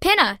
Pinna.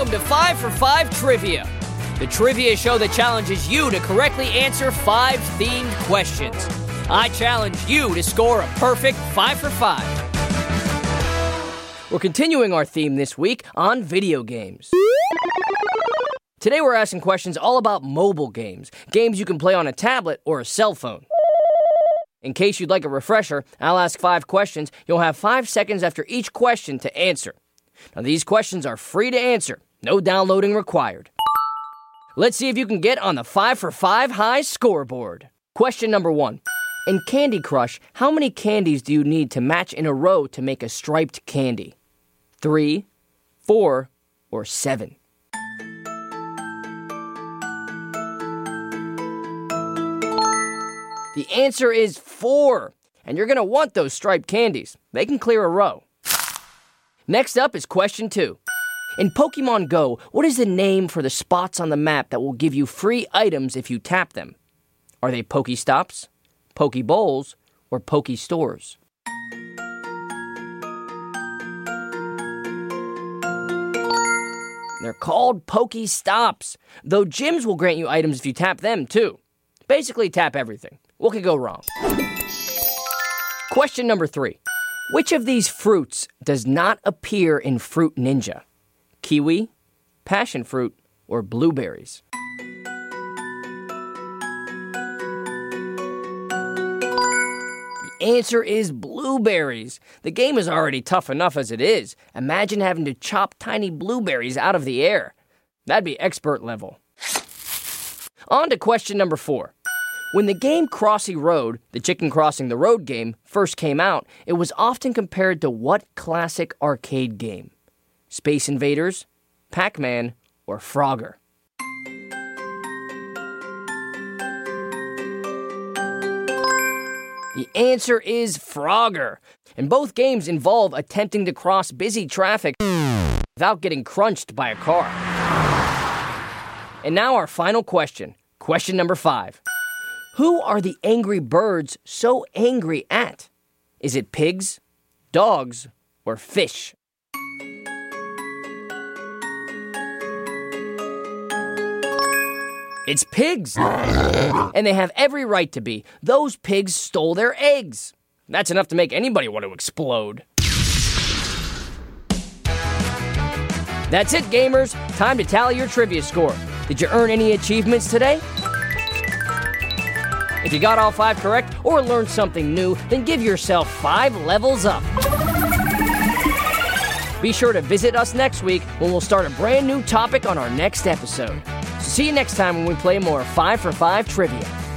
Welcome to 5 for 5 Trivia, the trivia show that challenges you to correctly answer five themed questions. I challenge you to score a perfect 5 for 5. We're continuing our theme this week on video games. Today we're asking questions all about mobile games, games you can play on a tablet or a cell phone. In case you'd like a refresher, I'll ask five questions. You'll have five seconds after each question to answer. Now, these questions are free to answer, no downloading required. Let's see if you can get on the 5 for 5 high scoreboard. Question number one In Candy Crush, how many candies do you need to match in a row to make a striped candy? Three, four, or seven? The answer is four, and you're gonna want those striped candies. They can clear a row. Next up is question two. In Pokemon Go, what is the name for the spots on the map that will give you free items if you tap them? Are they Pokestops, Pokebowls, or Pokestores? They're called Pokestops, though gyms will grant you items if you tap them too. Basically, tap everything. What could go wrong? Question number three. Which of these fruits does not appear in Fruit Ninja? Kiwi, passion fruit, or blueberries? The answer is blueberries. The game is already tough enough as it is. Imagine having to chop tiny blueberries out of the air. That'd be expert level. On to question number four. When the game Crossy Road, the Chicken Crossing the Road game, first came out, it was often compared to what classic arcade game? Space Invaders, Pac Man, or Frogger? The answer is Frogger. And both games involve attempting to cross busy traffic without getting crunched by a car. And now our final question. Question number five. Who are the angry birds so angry at? Is it pigs, dogs, or fish? It's pigs. and they have every right to be. Those pigs stole their eggs. That's enough to make anybody want to explode. That's it, gamers. Time to tally your trivia score. Did you earn any achievements today? If you got all five correct or learned something new, then give yourself five levels up. Be sure to visit us next week when we'll start a brand new topic on our next episode. See you next time when we play more 5 for 5 trivia.